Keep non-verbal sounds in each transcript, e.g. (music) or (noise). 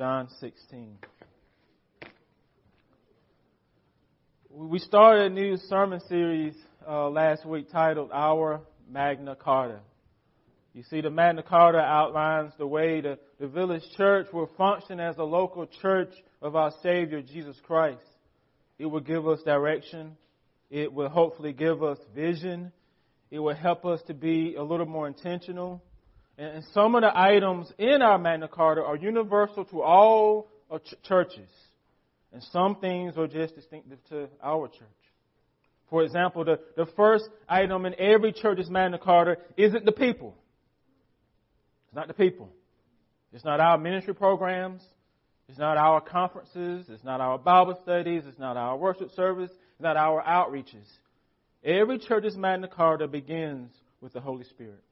John 16. We started a new sermon series uh, last week titled Our Magna Carta. You see, the Magna Carta outlines the way the, the village church will function as a local church of our Savior, Jesus Christ. It will give us direction. It will hopefully give us vision. It will help us to be a little more intentional. And some of the items in our Magna Carta are universal to all uh, churches. And some things are just distinctive to our church. For example, the, the first item in every church's Magna Carta isn't the people. It's not the people. It's not our ministry programs. It's not our conferences. It's not our Bible studies. It's not our worship service. It's not our outreaches. Every church's Magna Carta begins with the Holy Spirit.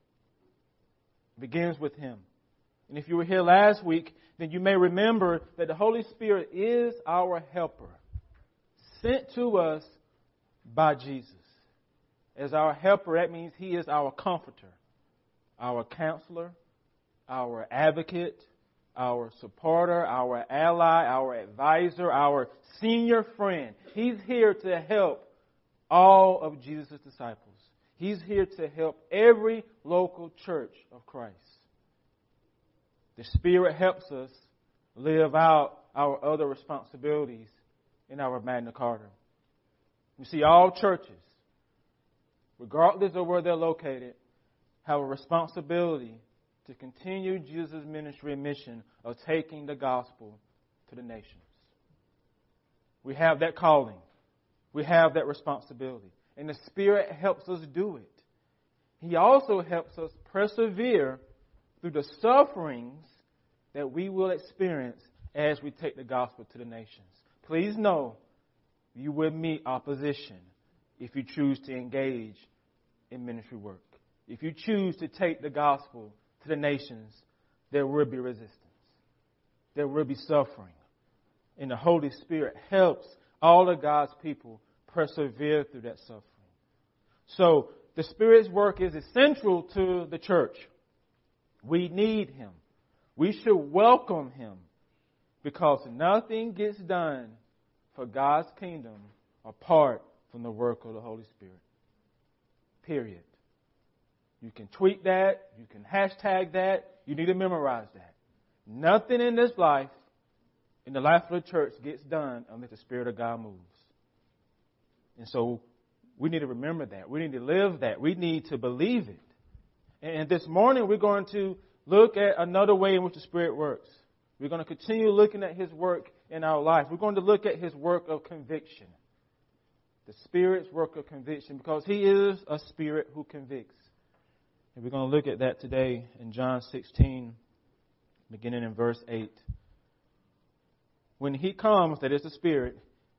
Begins with Him. And if you were here last week, then you may remember that the Holy Spirit is our helper, sent to us by Jesus. As our helper, that means He is our comforter, our counselor, our advocate, our supporter, our ally, our advisor, our senior friend. He's here to help all of Jesus' disciples. He's here to help every local church of Christ. The Spirit helps us live out our other responsibilities in our Magna Carta. You see, all churches, regardless of where they're located, have a responsibility to continue Jesus' ministry and mission of taking the gospel to the nations. We have that calling. We have that responsibility. And the Spirit helps us do it. He also helps us persevere through the sufferings that we will experience as we take the gospel to the nations. Please know you will meet opposition if you choose to engage in ministry work. If you choose to take the gospel to the nations, there will be resistance. There will be suffering. And the Holy Spirit helps all of God's people persevere through that suffering. So, the Spirit's work is essential to the church. We need Him. We should welcome Him because nothing gets done for God's kingdom apart from the work of the Holy Spirit. Period. You can tweet that. You can hashtag that. You need to memorize that. Nothing in this life, in the life of the church, gets done unless the Spirit of God moves. And so we need to remember that. We need to live that. We need to believe it. And this morning we're going to look at another way in which the Spirit works. We're going to continue looking at His work in our life. We're going to look at His work of conviction. The Spirit's work of conviction because He is a Spirit who convicts. And we're going to look at that today in John 16, beginning in verse 8. When He comes, that is the Spirit,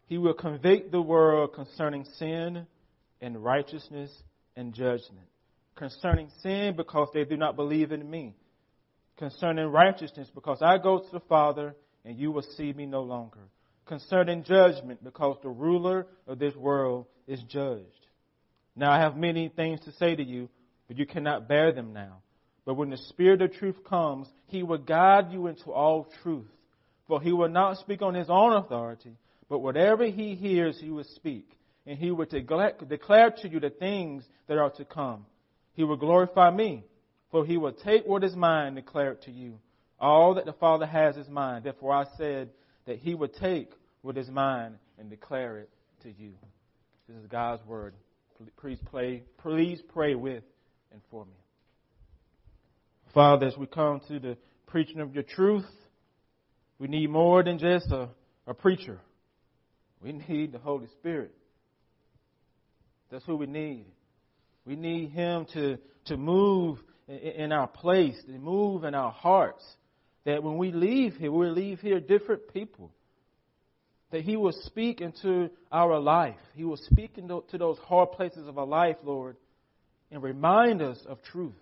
He will convict the world concerning sin and righteousness and judgment. Concerning sin because they do not believe in me concerning righteousness, because I go to the Father and you will see me no longer. Concerning judgment, because the ruler of this world is judged. Now I have many things to say to you, but you cannot bear them now. But when the Spirit of truth comes, he will guide you into all truth. For he will not speak on his own authority, but whatever he hears, he will speak. And he will declare to you the things that are to come. He will glorify me for he will take what is mine and declare it to you. All that the Father has is mine. Therefore I said that he would take what is mine and declare it to you. This is God's word. Please pray, please pray with and for me. Father, as we come to the preaching of your truth, we need more than just a, a preacher. We need the Holy Spirit. That's who we need. We need Him to, to move in our place, to move in our hearts. That when we leave here, we leave here different people. That He will speak into our life. He will speak into those hard places of our life, Lord, and remind us of truth.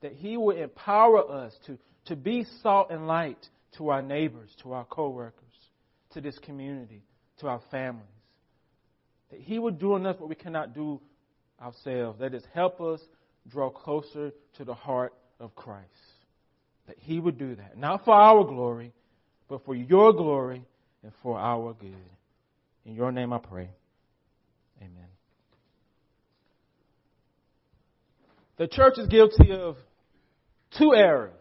That He will empower us to, to be salt and light to our neighbors, to our coworkers, to this community, to our families. That He will do in us what we cannot do ourselves. That is, help us draw closer to the heart of Christ. That He would do that. Not for our glory, but for your glory and for our good. In your name I pray. Amen. The church is guilty of two errors,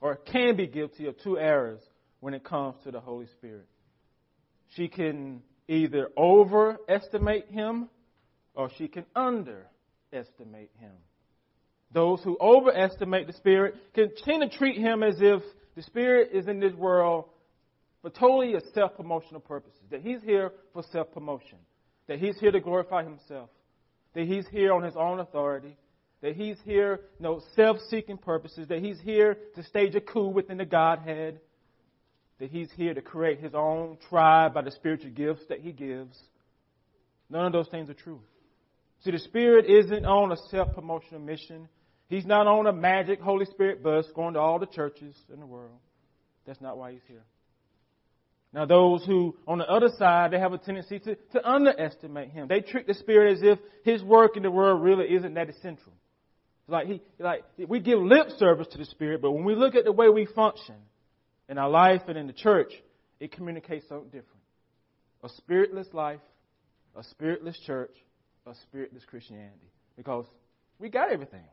or can be guilty of two errors when it comes to the Holy Spirit. She can either overestimate him or she can underestimate him. Those who overestimate the Spirit can tend to treat him as if the Spirit is in this world for totally self promotional purposes, that he's here for self promotion, that he's here to glorify himself, that he's here on his own authority, that he's here, you know, self-seeking purposes, that he's here to stage a coup within the Godhead, that he's here to create his own tribe by the spiritual gifts that he gives. None of those things are true. See, the Spirit isn't on a self-promotional mission. He's not on a magic Holy Spirit bus going to all the churches in the world. That's not why he's here. Now, those who, on the other side, they have a tendency to, to underestimate him. They treat the Spirit as if his work in the world really isn't that essential. Like he, like we give lip service to the Spirit, but when we look at the way we function in our life and in the church, it communicates something different. A spiritless life, a spiritless church, a spiritless Christianity. Because we got everything.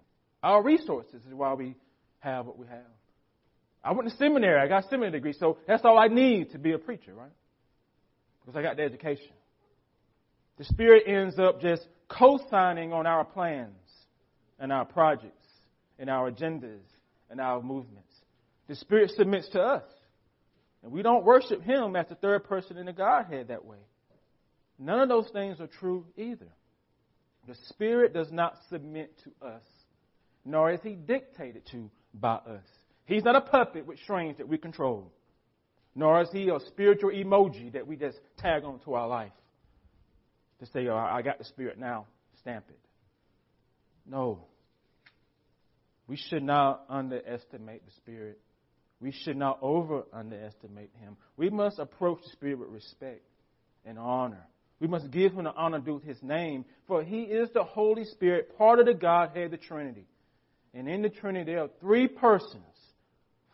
Our resources is why we have what we have. I went to seminary. I got a seminary degree, so that's all I need to be a preacher, right? Because I got the education. The Spirit ends up just co-signing on our plans and our projects and our agendas and our movements. The Spirit submits to us. And we don't worship Him as the third person in the Godhead that way. None of those things are true either. The Spirit does not submit to us, nor is He dictated to by us. He's not a puppet with strings that we control, nor is He a spiritual emoji that we just tag onto our life to say, oh, I got the Spirit now, stamp it. No. We should not underestimate the Spirit. We should not over underestimate Him. We must approach the Spirit with respect and honor. We must give Him the honor due to His name, for He is the Holy Spirit, part of the Godhead, the Trinity. And in the Trinity, there are three persons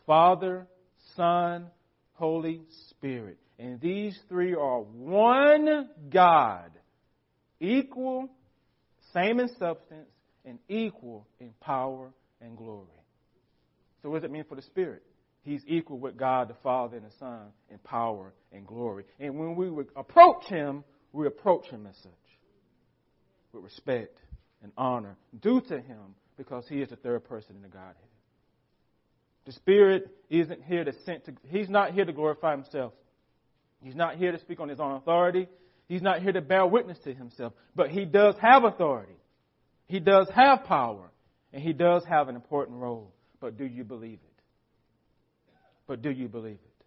Father, Son, Holy Spirit. And these three are one God, equal, same in substance, and equal in power and glory. So, what does it mean for the Spirit? He's equal with God the Father and the Son in power and glory. And when we approach Him, we approach Him as such with respect and honor due to Him because He is the third person in the Godhead. The Spirit isn't here to send to, He's not here to glorify Himself. He's not here to speak on His own authority. He's not here to bear witness to Himself. But He does have authority. He does have power. And he does have an important role. But do you believe it? But do you believe it?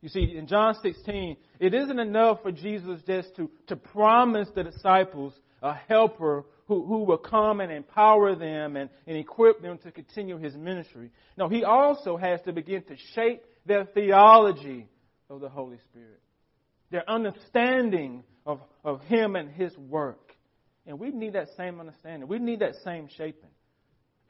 You see, in John 16, it isn't enough for Jesus just to, to promise the disciples a helper who, who will come and empower them and, and equip them to continue his ministry. No, he also has to begin to shape their theology of the Holy Spirit, their understanding of, of him and his work. And we need that same understanding. We need that same shaping.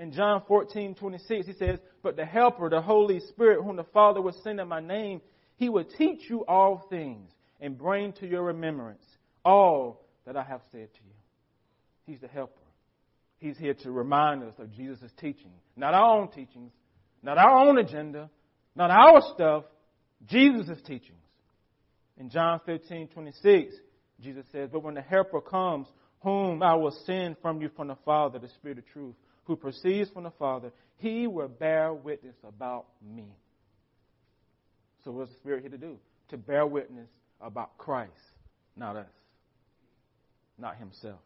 In John 14, 26, he says, But the Helper, the Holy Spirit, whom the Father will send in my name, he will teach you all things and bring to your remembrance all that I have said to you. He's the Helper. He's here to remind us of Jesus' teaching. Not our own teachings, not our own agenda, not our stuff, Jesus' teachings. In John 15, 26, Jesus says, But when the Helper comes, whom I will send from you from the Father, the Spirit of truth, who proceeds from the Father, he will bear witness about me. So what's the Spirit here to do? To bear witness about Christ, not us, not himself.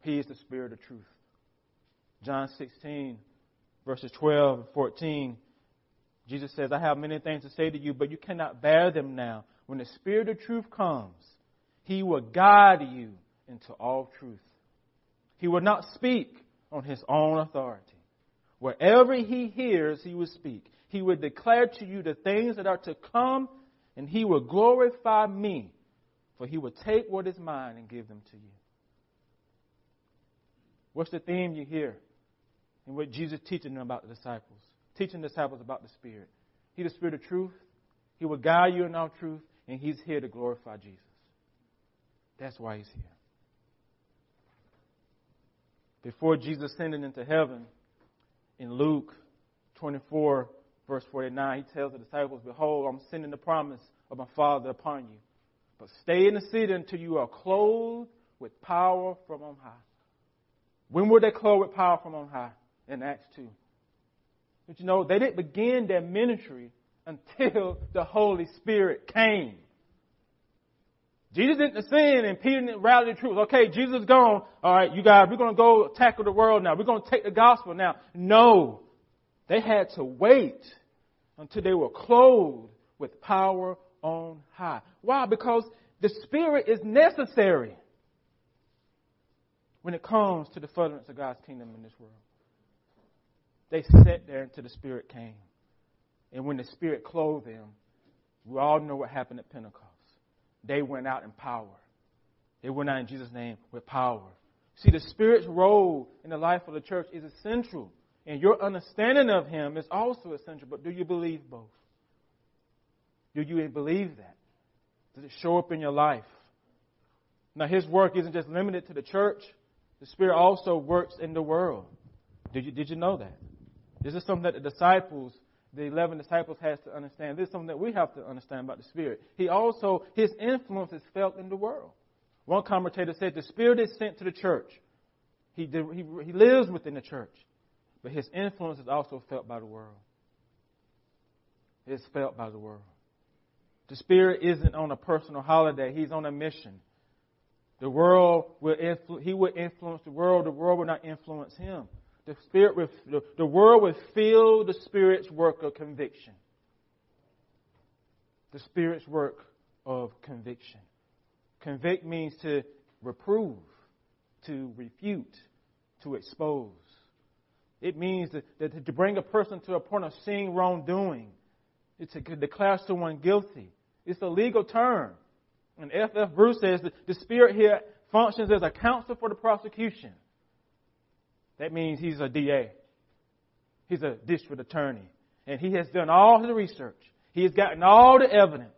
He is the Spirit of truth. John 16, verses 12 and 14, Jesus says, I have many things to say to you, but you cannot bear them now. When the Spirit of truth comes, he will guide you into all truth. He will not speak on his own authority. Wherever he hears, he will speak. He will declare to you the things that are to come, and he will glorify me, for he will take what is mine and give them to you. What's the theme you hear in what Jesus teaching them about the disciples? Teaching disciples about the Spirit. He's the Spirit of truth. He will guide you in all truth, and He's here to glorify Jesus. That's why He's here. Before Jesus ascended into heaven, in Luke 24, verse 49, He tells the disciples, Behold, I'm sending the promise of my Father upon you. But stay in the city until you are clothed with power from on high. When were they clothed with power from on high? In Acts 2. But you know, they didn't begin their ministry until the Holy Spirit came. Jesus didn't ascend and Peter didn't rally the troops. Okay, Jesus is gone. All right, you guys, we're going to go tackle the world now. We're going to take the gospel now. No. They had to wait until they were clothed with power on high. Why? Because the Spirit is necessary when it comes to the furtherance of God's kingdom in this world. They sat there until the Spirit came. And when the Spirit clothed them, we all know what happened at Pentecost. They went out in power. They went out in Jesus' name with power. See, the Spirit's role in the life of the church is essential. And your understanding of Him is also essential. But do you believe both? Do you believe that? Does it show up in your life? Now, His work isn't just limited to the church. The Spirit also works in the world. Did you, did you know that? This is something that the disciples, the 11 disciples, has to understand. This is something that we have to understand about the Spirit. He also, his influence is felt in the world. One commentator said the Spirit is sent to the church. He, he, he lives within the church. But his influence is also felt by the world. It's felt by the world. The Spirit isn't on a personal holiday. He's on a mission. The world will influ- he will influence the world. The world will not influence him. The spirit will, the, the world will feel the Spirit's work of conviction. The Spirit's work of conviction. Convict means to reprove, to refute, to expose. It means that to bring a person to a point of seeing wrongdoing. It's to declare someone guilty. It's a legal term. And F. F. Bruce says the Spirit here functions as a counsel for the prosecution. That means he's a DA. He's a district attorney. And he has done all the research. He has gotten all the evidence,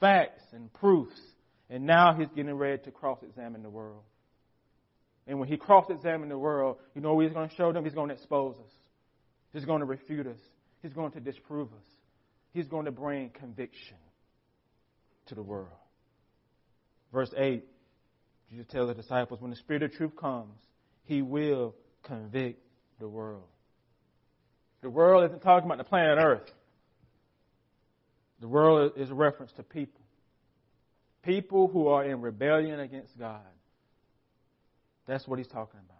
facts, and proofs. And now he's getting ready to cross examine the world. And when he cross examines the world, you know what he's going to show them? He's going to expose us. He's going to refute us. He's going to disprove us. He's going to bring conviction to the world. Verse 8, Jesus tells the disciples, when the Spirit of truth comes, he will convict the world. The world isn't talking about the planet Earth. The world is a reference to people. People who are in rebellion against God. That's what he's talking about.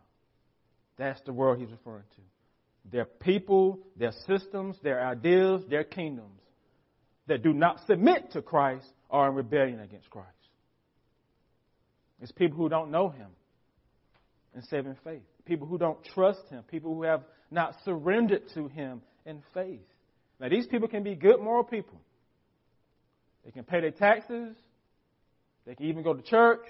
That's the world he's referring to. Their people, their systems, their ideas, their kingdoms that do not submit to Christ are in rebellion against Christ. It's people who don't know Him in saving faith. People who don't trust Him. People who have not surrendered to Him in faith. Now, these people can be good moral people. They can pay their taxes. They can even go to church.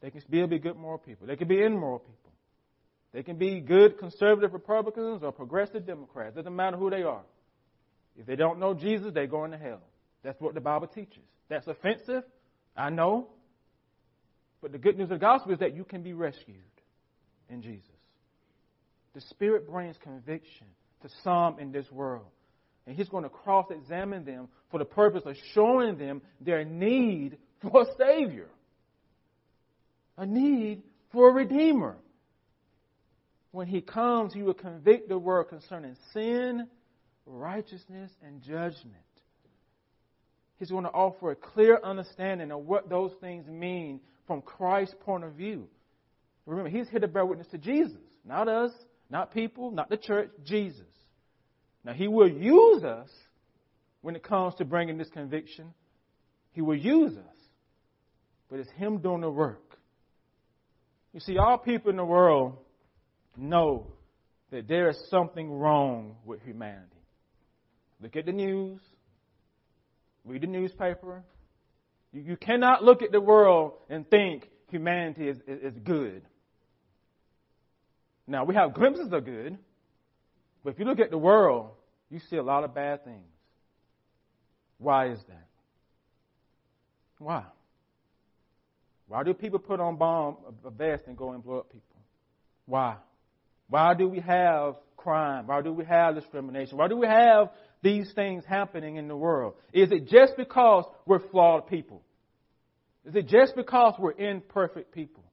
They can still be good moral people. They can be immoral people. They can be good conservative Republicans or progressive Democrats. Doesn't matter who they are. If they don't know Jesus, they're going to hell. That's what the Bible teaches. That's offensive. I know. But the good news of the gospel is that you can be rescued in Jesus. The Spirit brings conviction to some in this world. And He's going to cross examine them for the purpose of showing them their need for a Savior, a need for a Redeemer. When He comes, He will convict the world concerning sin, righteousness, and judgment. He's going to offer a clear understanding of what those things mean from Christ's point of view. Remember, he's here to bear witness to Jesus, not us, not people, not the church, Jesus. Now, he will use us when it comes to bringing this conviction. He will use us, but it's him doing the work. You see, all people in the world know that there is something wrong with humanity. Look at the news, read the newspaper, you, you cannot look at the world and think humanity is, is, is good. Now, we have glimpses of good, but if you look at the world, you see a lot of bad things. Why is that? Why? Why do people put on bomb a vest and go and blow up people? Why? Why do we have crime? Why do we have discrimination? Why do we have these things happening in the world? Is it just because we're flawed people? Is it just because we're imperfect people?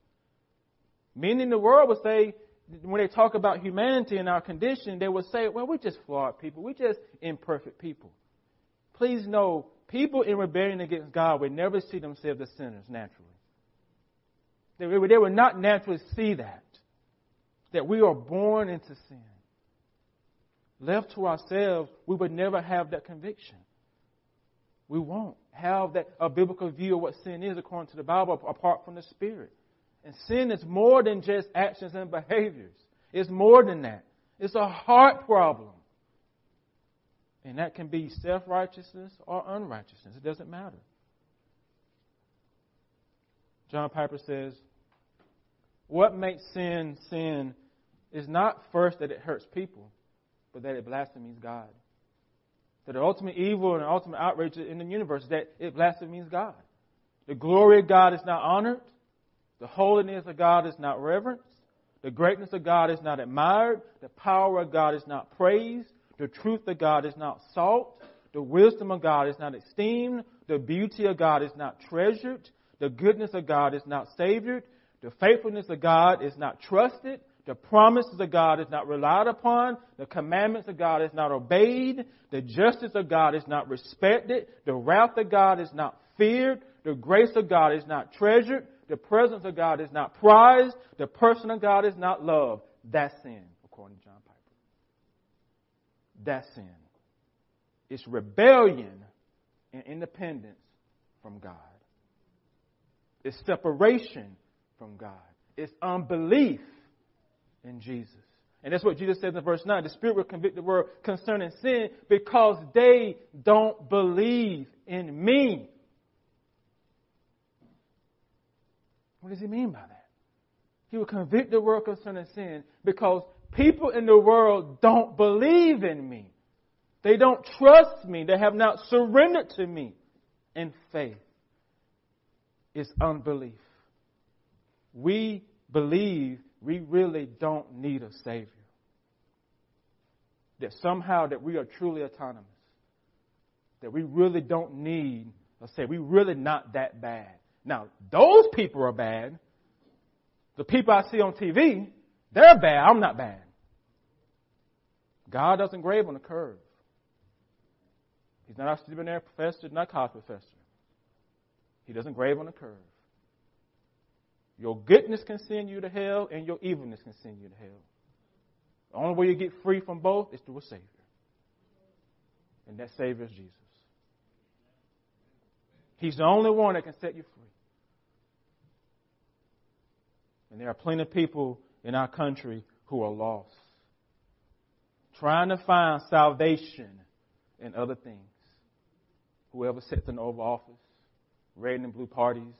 Many in the world would say, when they talk about humanity and our condition, they will say, well, we're just flawed people. We're just imperfect people. Please know, people in rebellion against God would never see themselves as sinners naturally. They, they would not naturally see that, that we are born into sin. Left to ourselves, we would never have that conviction. We won't have that a biblical view of what sin is according to the Bible apart from the Spirit. And sin is more than just actions and behaviors. It's more than that. It's a heart problem. And that can be self righteousness or unrighteousness. It doesn't matter. John Piper says, What makes sin sin is not first that it hurts people, but that it blasphemes God. That the ultimate evil and the ultimate outrage in the universe is that it blasphemes God. The glory of God is not honored. The holiness of God is not reverenced. The greatness of God is not admired. The power of God is not praised. The truth of God is not sought. The wisdom of God is not esteemed. The beauty of God is not treasured. The goodness of God is not savored. The faithfulness of God is not trusted. The promises of God is not relied upon. The commandments of God is not obeyed. The justice of God is not respected. The wrath of God is not feared. The grace of God is not treasured. The presence of God is not prized. The person of God is not loved. That's sin, according to John Piper. That's sin. It's rebellion and independence from God. It's separation from God. It's unbelief in Jesus. And that's what Jesus says in verse 9. The Spirit will convict the world concerning sin because they don't believe in me. What does he mean by that? He will convict the world concerning sin because people in the world don't believe in me. They don't trust me. They have not surrendered to me in faith. It's unbelief. We believe we really don't need a Savior. That somehow that we are truly autonomous. That we really don't need a Savior. We're really not that bad. Now, those people are bad. The people I see on TV, they're bad. I'm not bad. God doesn't grade on the curve. He's not a seminary professor, not a college professor. He doesn't grade on the curve. Your goodness can send you to hell, and your evilness can send you to hell. The only way you get free from both is through a Savior. And that Savior is Jesus. He's the only one that can set you free. And there are plenty of people in our country who are lost, trying to find salvation in other things. Whoever sits in the Oval Office, red and blue parties,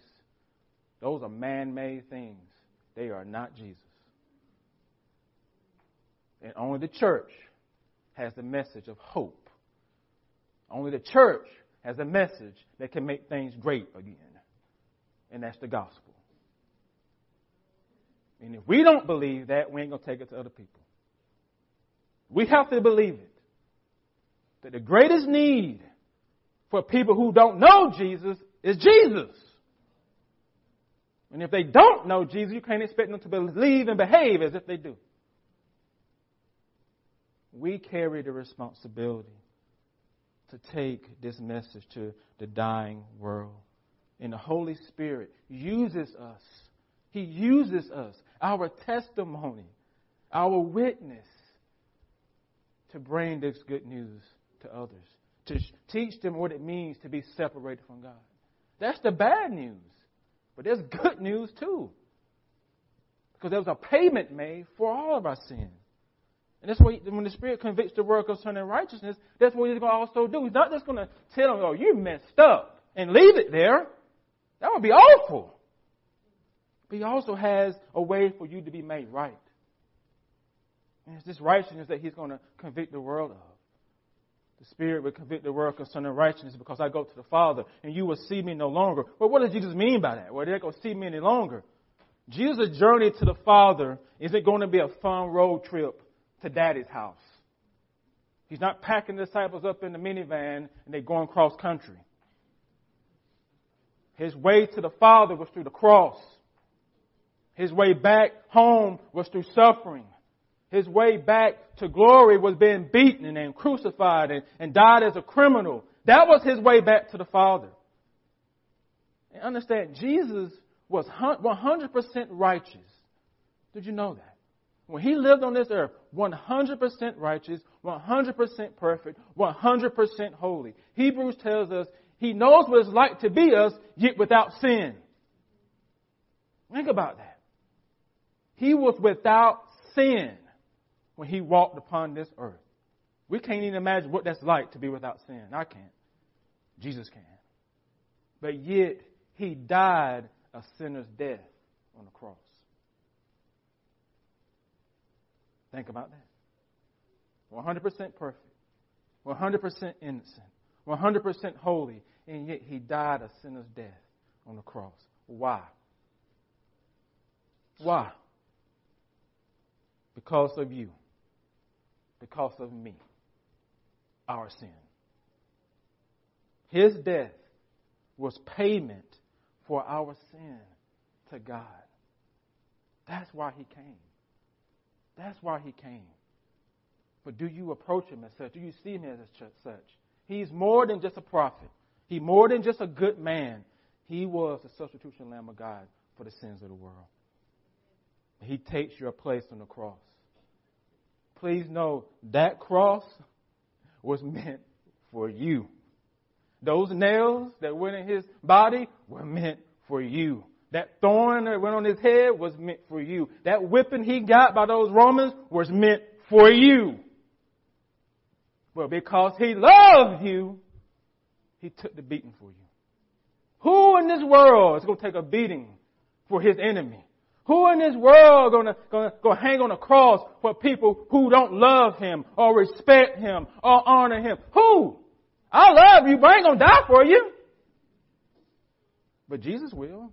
those are man made things. They are not Jesus. And only the church has the message of hope. Only the church has a message that can make things great again. And that's the gospel. And if we don't believe that, we ain't going to take it to other people. We have to believe it. That the greatest need for people who don't know Jesus is Jesus. And if they don't know Jesus, you can't expect them to believe and behave as if they do. We carry the responsibility to take this message to the dying world. And the Holy Spirit uses us. He uses us, our testimony, our witness, to bring this good news to others, to teach them what it means to be separated from God. That's the bad news. But there's good news too. Because there was a payment made for all of our sins. And that's what, when the Spirit convicts the world concerning righteousness, that's what He's going to also do. He's not just going to tell them, oh, you messed up and leave it there. That would be awful. But He also has a way for you to be made right. And it's this righteousness that He's going to convict the world of. The Spirit will convict the world concerning righteousness because I go to the Father and you will see me no longer. But what does Jesus mean by that? Well, they're going to see me any longer. Jesus' journey to the Father isn't going to be a fun road trip to Daddy's house. He's not packing the disciples up in the minivan and they're going cross country. His way to the Father was through the cross. His way back home was through suffering. His way back to glory was being beaten and crucified and, and died as a criminal. That was his way back to the Father. And understand, Jesus was 100% righteous. Did you know that? When he lived on this earth, 100% righteous, 100% perfect, 100% holy. Hebrews tells us he knows what it's like to be us, yet without sin. Think about that. He was without sin when he walked upon this earth. We can't even imagine what that's like to be without sin. I can't. Jesus can. But yet, he died a sinner's death on the cross. Think about that. 100% perfect, 100% innocent, 100% holy, and yet he died a sinner's death on the cross. Why? Why? Because of you. Because of me. Our sin. His death was payment for our sin to God. That's why he came. That's why he came. But do you approach him as such? Do you see him as such? He's more than just a prophet. He's more than just a good man. He was the substitution lamb of God for the sins of the world. He takes your place on the cross. Please know that cross was meant for you. Those nails that went in his body were meant for you. That thorn that went on his head was meant for you. That whipping he got by those Romans was meant for you. But because he loved you, he took the beating for you. Who in this world is going to take a beating for his enemy? Who in this world gonna, gonna, gonna hang on a cross for people who don't love him or respect him or honor him? Who? I love you, but I ain't gonna die for you. But Jesus will.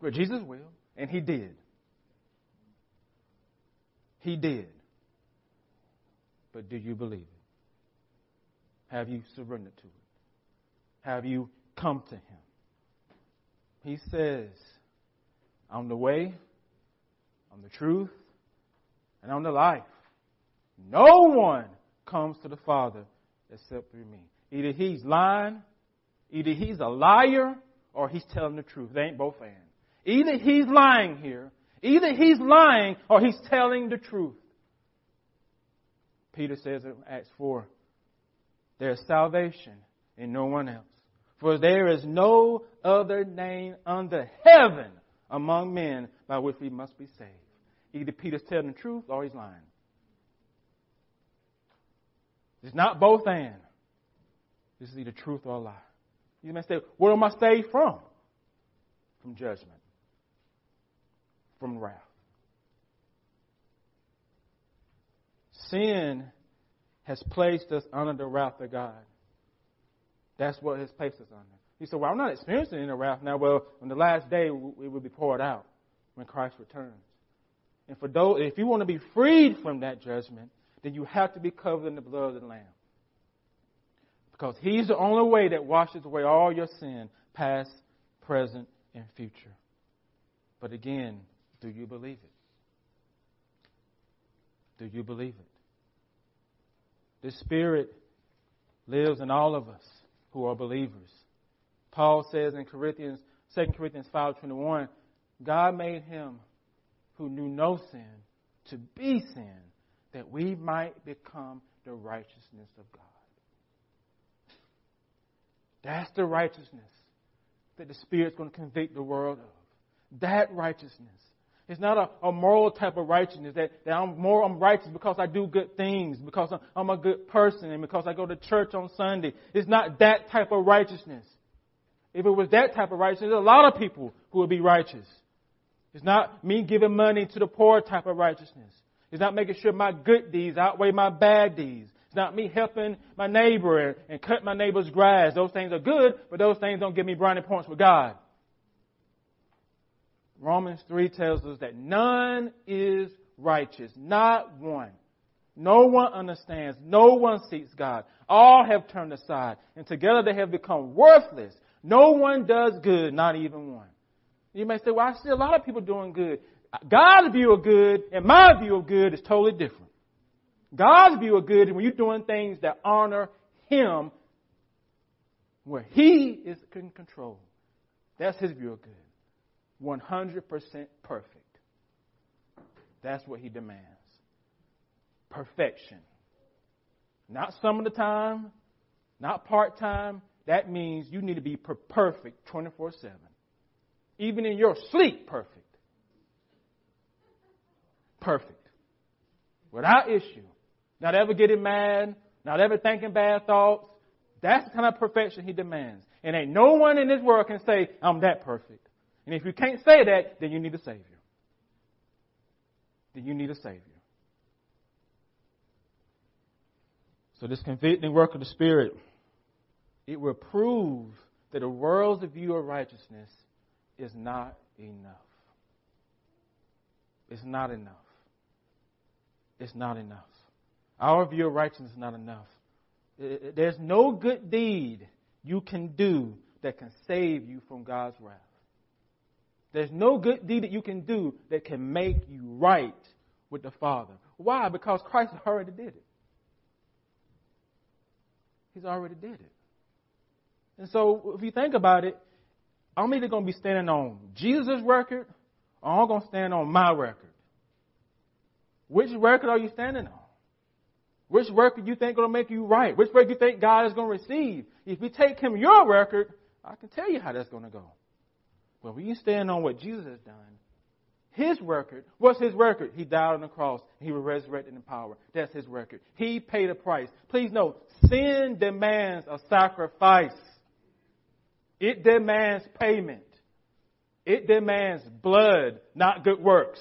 But Jesus will. And he did. He did. But do you believe it? Have you surrendered to it? Have you come to him? He says, I'm the way, I'm the truth, and I'm the life. No one comes to the Father except through me. Either he's lying, either he's a liar, or he's telling the truth. They ain't both and. Either he's lying here, either he's lying, or he's telling the truth. Peter says in Acts 4, there's salvation in no one else. For there is no other name under heaven among men by which we must be saved. Either Peter's telling the truth or he's lying. It's not both and. This is either truth or a lie. You may say, where am I saved from? From judgment. From wrath. Sin has placed us under the wrath of God. That's what has placed us under. He said, Well, I'm not experiencing any wrath now. Well, on the last day, it will be poured out when Christ returns. And for those, if you want to be freed from that judgment, then you have to be covered in the blood of the Lamb. Because He's the only way that washes away all your sin, past, present, and future. But again, do you believe it? Do you believe it? The Spirit lives in all of us who are believers. Paul says in Corinthians, 2 Corinthians 5.21, God made him who knew no sin to be sin that we might become the righteousness of God. That's the righteousness that the Spirit's going to convict the world of. That righteousness. It's not a, a moral type of righteousness that, that I'm more I'm righteous because I do good things, because I'm, I'm a good person, and because I go to church on Sunday. It's not that type of righteousness. If it was that type of righteousness, there's a lot of people who would be righteous. It's not me giving money to the poor type of righteousness. It's not making sure my good deeds outweigh my bad deeds. It's not me helping my neighbor and, and cut my neighbor's grass. Those things are good, but those things don't give me brownie points with God. Romans 3 tells us that none is righteous, not one. No one understands. No one seeks God. All have turned aside, and together they have become worthless. No one does good, not even one. You may say, well, I see a lot of people doing good. God's view of good and my view of good is totally different. God's view of good is when you're doing things that honor Him, where He is in control. That's His view of good. 100% perfect. That's what He demands. Perfection. Not some of the time, not part time. That means you need to be perfect 24 7. Even in your sleep, perfect. Perfect. Without issue. Not ever getting mad, not ever thinking bad thoughts. That's the kind of perfection he demands. And ain't no one in this world can say, I'm that perfect. And if you can't say that, then you need a Savior. Then you need a Savior. So this convicting work of the Spirit, it will prove that the world's view of righteousness is not enough. It's not enough. It's not enough. Our view of righteousness is not enough. There's no good deed you can do that can save you from God's wrath. There's no good deed that you can do that can make you right with the Father. Why? Because Christ already did it. He's already did it. And so, if you think about it, I'm either going to be standing on Jesus' record or I'm going to stand on my record. Which record are you standing on? Which record you think going to make you right? Which record you think God is going to receive? If you take him your record, I can tell you how that's going to go. But when you stand on what Jesus has done, his record, what's his record? He died on the cross. He was resurrected in power. That's his record. He paid a price. Please note, sin demands a sacrifice. It demands payment. It demands blood, not good works.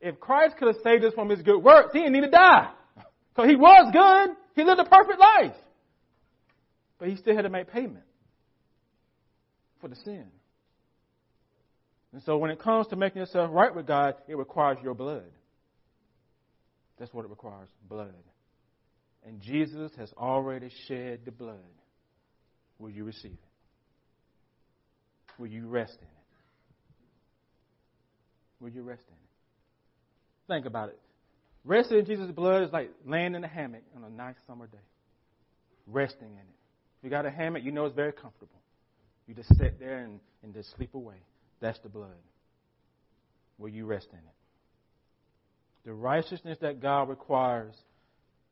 If Christ could have saved us from his good works, he didn't need to die. Because he was good. He lived a perfect life. But he still had to make payment for the sin. And so when it comes to making yourself right with God, it requires your blood. That's what it requires blood. And Jesus has already shed the blood. Will you receive it? Will you rest in it? Will you rest in it? Think about it. Resting in Jesus' blood is like laying in a hammock on a nice summer day. Resting in it. You got a hammock, you know it's very comfortable. You just sit there and, and just sleep away. That's the blood. Will you rest in it? The righteousness that God requires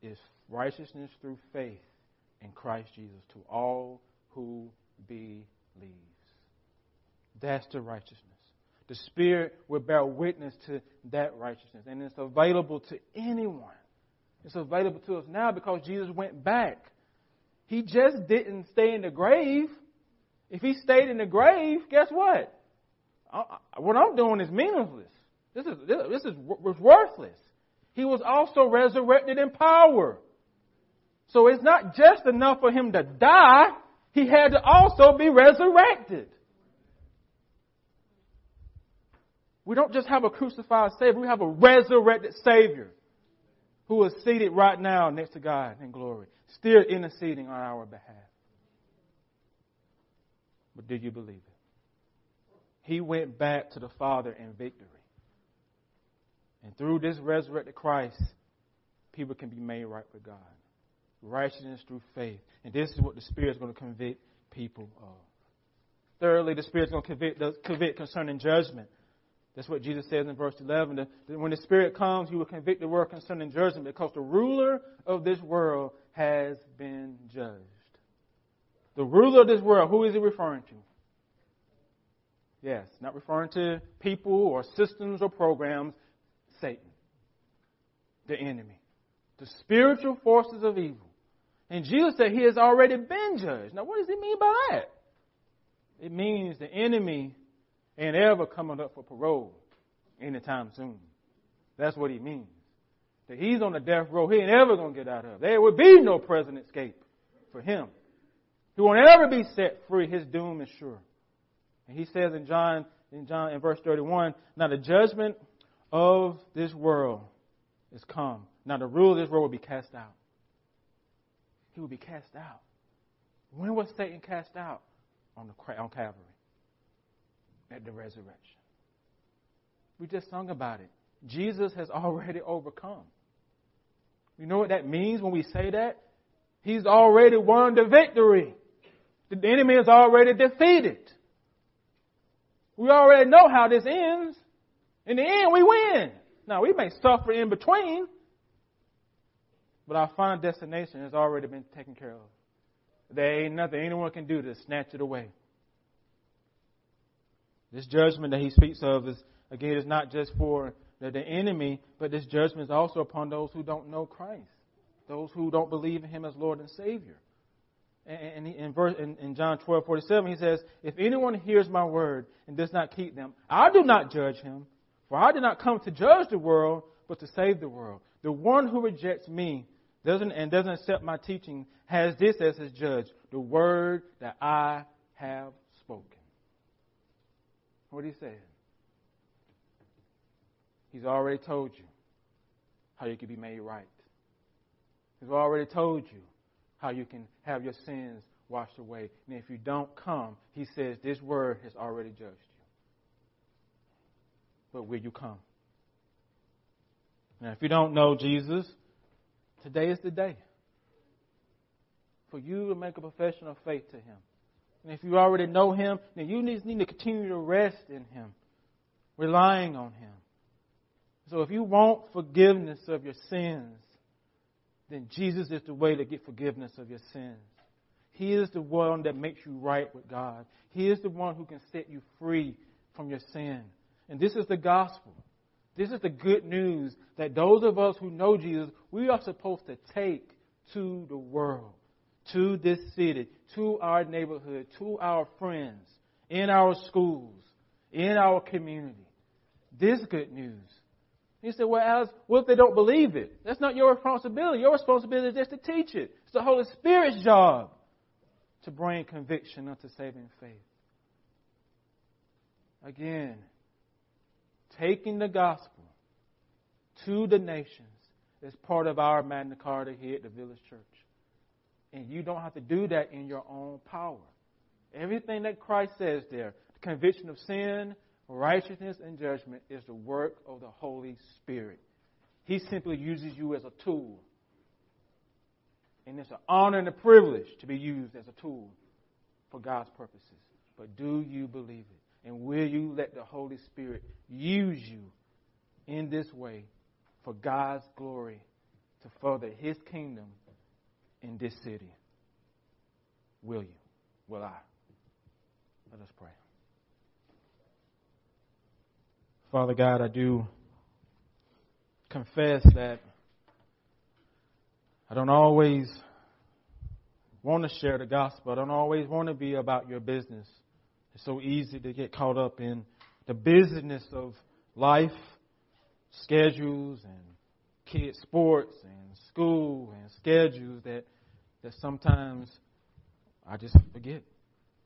is righteousness through faith in Christ Jesus to all who believes. That's the righteousness. The Spirit will bear witness to that righteousness, and it's available to anyone. It's available to us now because Jesus went back. He just didn't stay in the grave. If he stayed in the grave, guess what? what I'm doing is meaningless. This is this is worthless. He was also resurrected in power. So it's not just enough for him to die. He had to also be resurrected. We don't just have a crucified Savior, we have a resurrected Savior who is seated right now next to God in glory, still interceding on our behalf. But do you believe it? He went back to the Father in victory. And through this resurrected Christ, people can be made right with God. Righteousness through faith. And this is what the Spirit is going to convict people of. Thirdly, the Spirit is going to convict, convict concerning judgment. That's what Jesus says in verse 11. That when the Spirit comes, He will convict the world concerning judgment because the ruler of this world has been judged. The ruler of this world, who is He referring to? Yes, not referring to people or systems or programs. Satan, the enemy, the spiritual forces of evil. And Jesus said he has already been judged. Now, what does he mean by that? It means the enemy ain't ever coming up for parole anytime soon. That's what he means. that he's on the death row he ain't ever going to get out of. There would be no present escape for him. He won't ever be set free. His doom is sure. And he says in John, in John, in verse 31, now the judgment of this world is come. Now the rule of this world will be cast out. He will be cast out. When was Satan cast out? On the on Calvary. At the resurrection. We just sung about it. Jesus has already (laughs) overcome. You know what that means when we say that? He's already won the victory. The enemy is already defeated. We already know how this ends. In the end, we win. Now, we may suffer in between, but our final destination has already been taken care of. There ain't nothing anyone can do to snatch it away. This judgment that he speaks of is, again, is not just for the, the enemy, but this judgment is also upon those who don't know Christ, those who don't believe in him as Lord and Savior. And in, verse, in, in John 12, 47, he says, If anyone hears my word and does not keep them, I do not judge him, for I did not come to judge the world, but to save the world. The one who rejects me doesn't, and doesn't accept my teaching has this as his judge, the word that I have spoken. What he said? He's already told you how you can be made right. He's already told you how you can have your sins washed away. And if you don't come, he says this word has already judged you. But will you come? Now, if you don't know Jesus, today is the day for you to make a profession of faith to him. And if you already know him, then you need, need to continue to rest in him, relying on him. So if you want forgiveness of your sins, then Jesus is the way to get forgiveness of your sins. He is the one that makes you right with God. He is the one who can set you free from your sin. And this is the gospel. This is the good news that those of us who know Jesus, we are supposed to take to the world, to this city, to our neighborhood, to our friends, in our schools, in our community. This good news he said, Well, Alice, what if they don't believe it? That's not your responsibility. Your responsibility is just to teach it. It's the Holy Spirit's job to bring conviction unto saving faith. Again, taking the gospel to the nations is part of our Magna Carta here at the Village Church. And you don't have to do that in your own power. Everything that Christ says there, the conviction of sin, righteousness and judgment is the work of the Holy Spirit. He simply uses you as a tool. And it's an honor and a privilege to be used as a tool for God's purposes. But do you believe it? And will you let the Holy Spirit use you in this way for God's glory to further His kingdom in this city? Will you? Will I? Let us pray. Father God, I do confess that I don't always want to share the gospel. I don't always want to be about your business. It's so easy to get caught up in the business of life, schedules, and kids' sports, and school, and schedules that, that sometimes I just forget.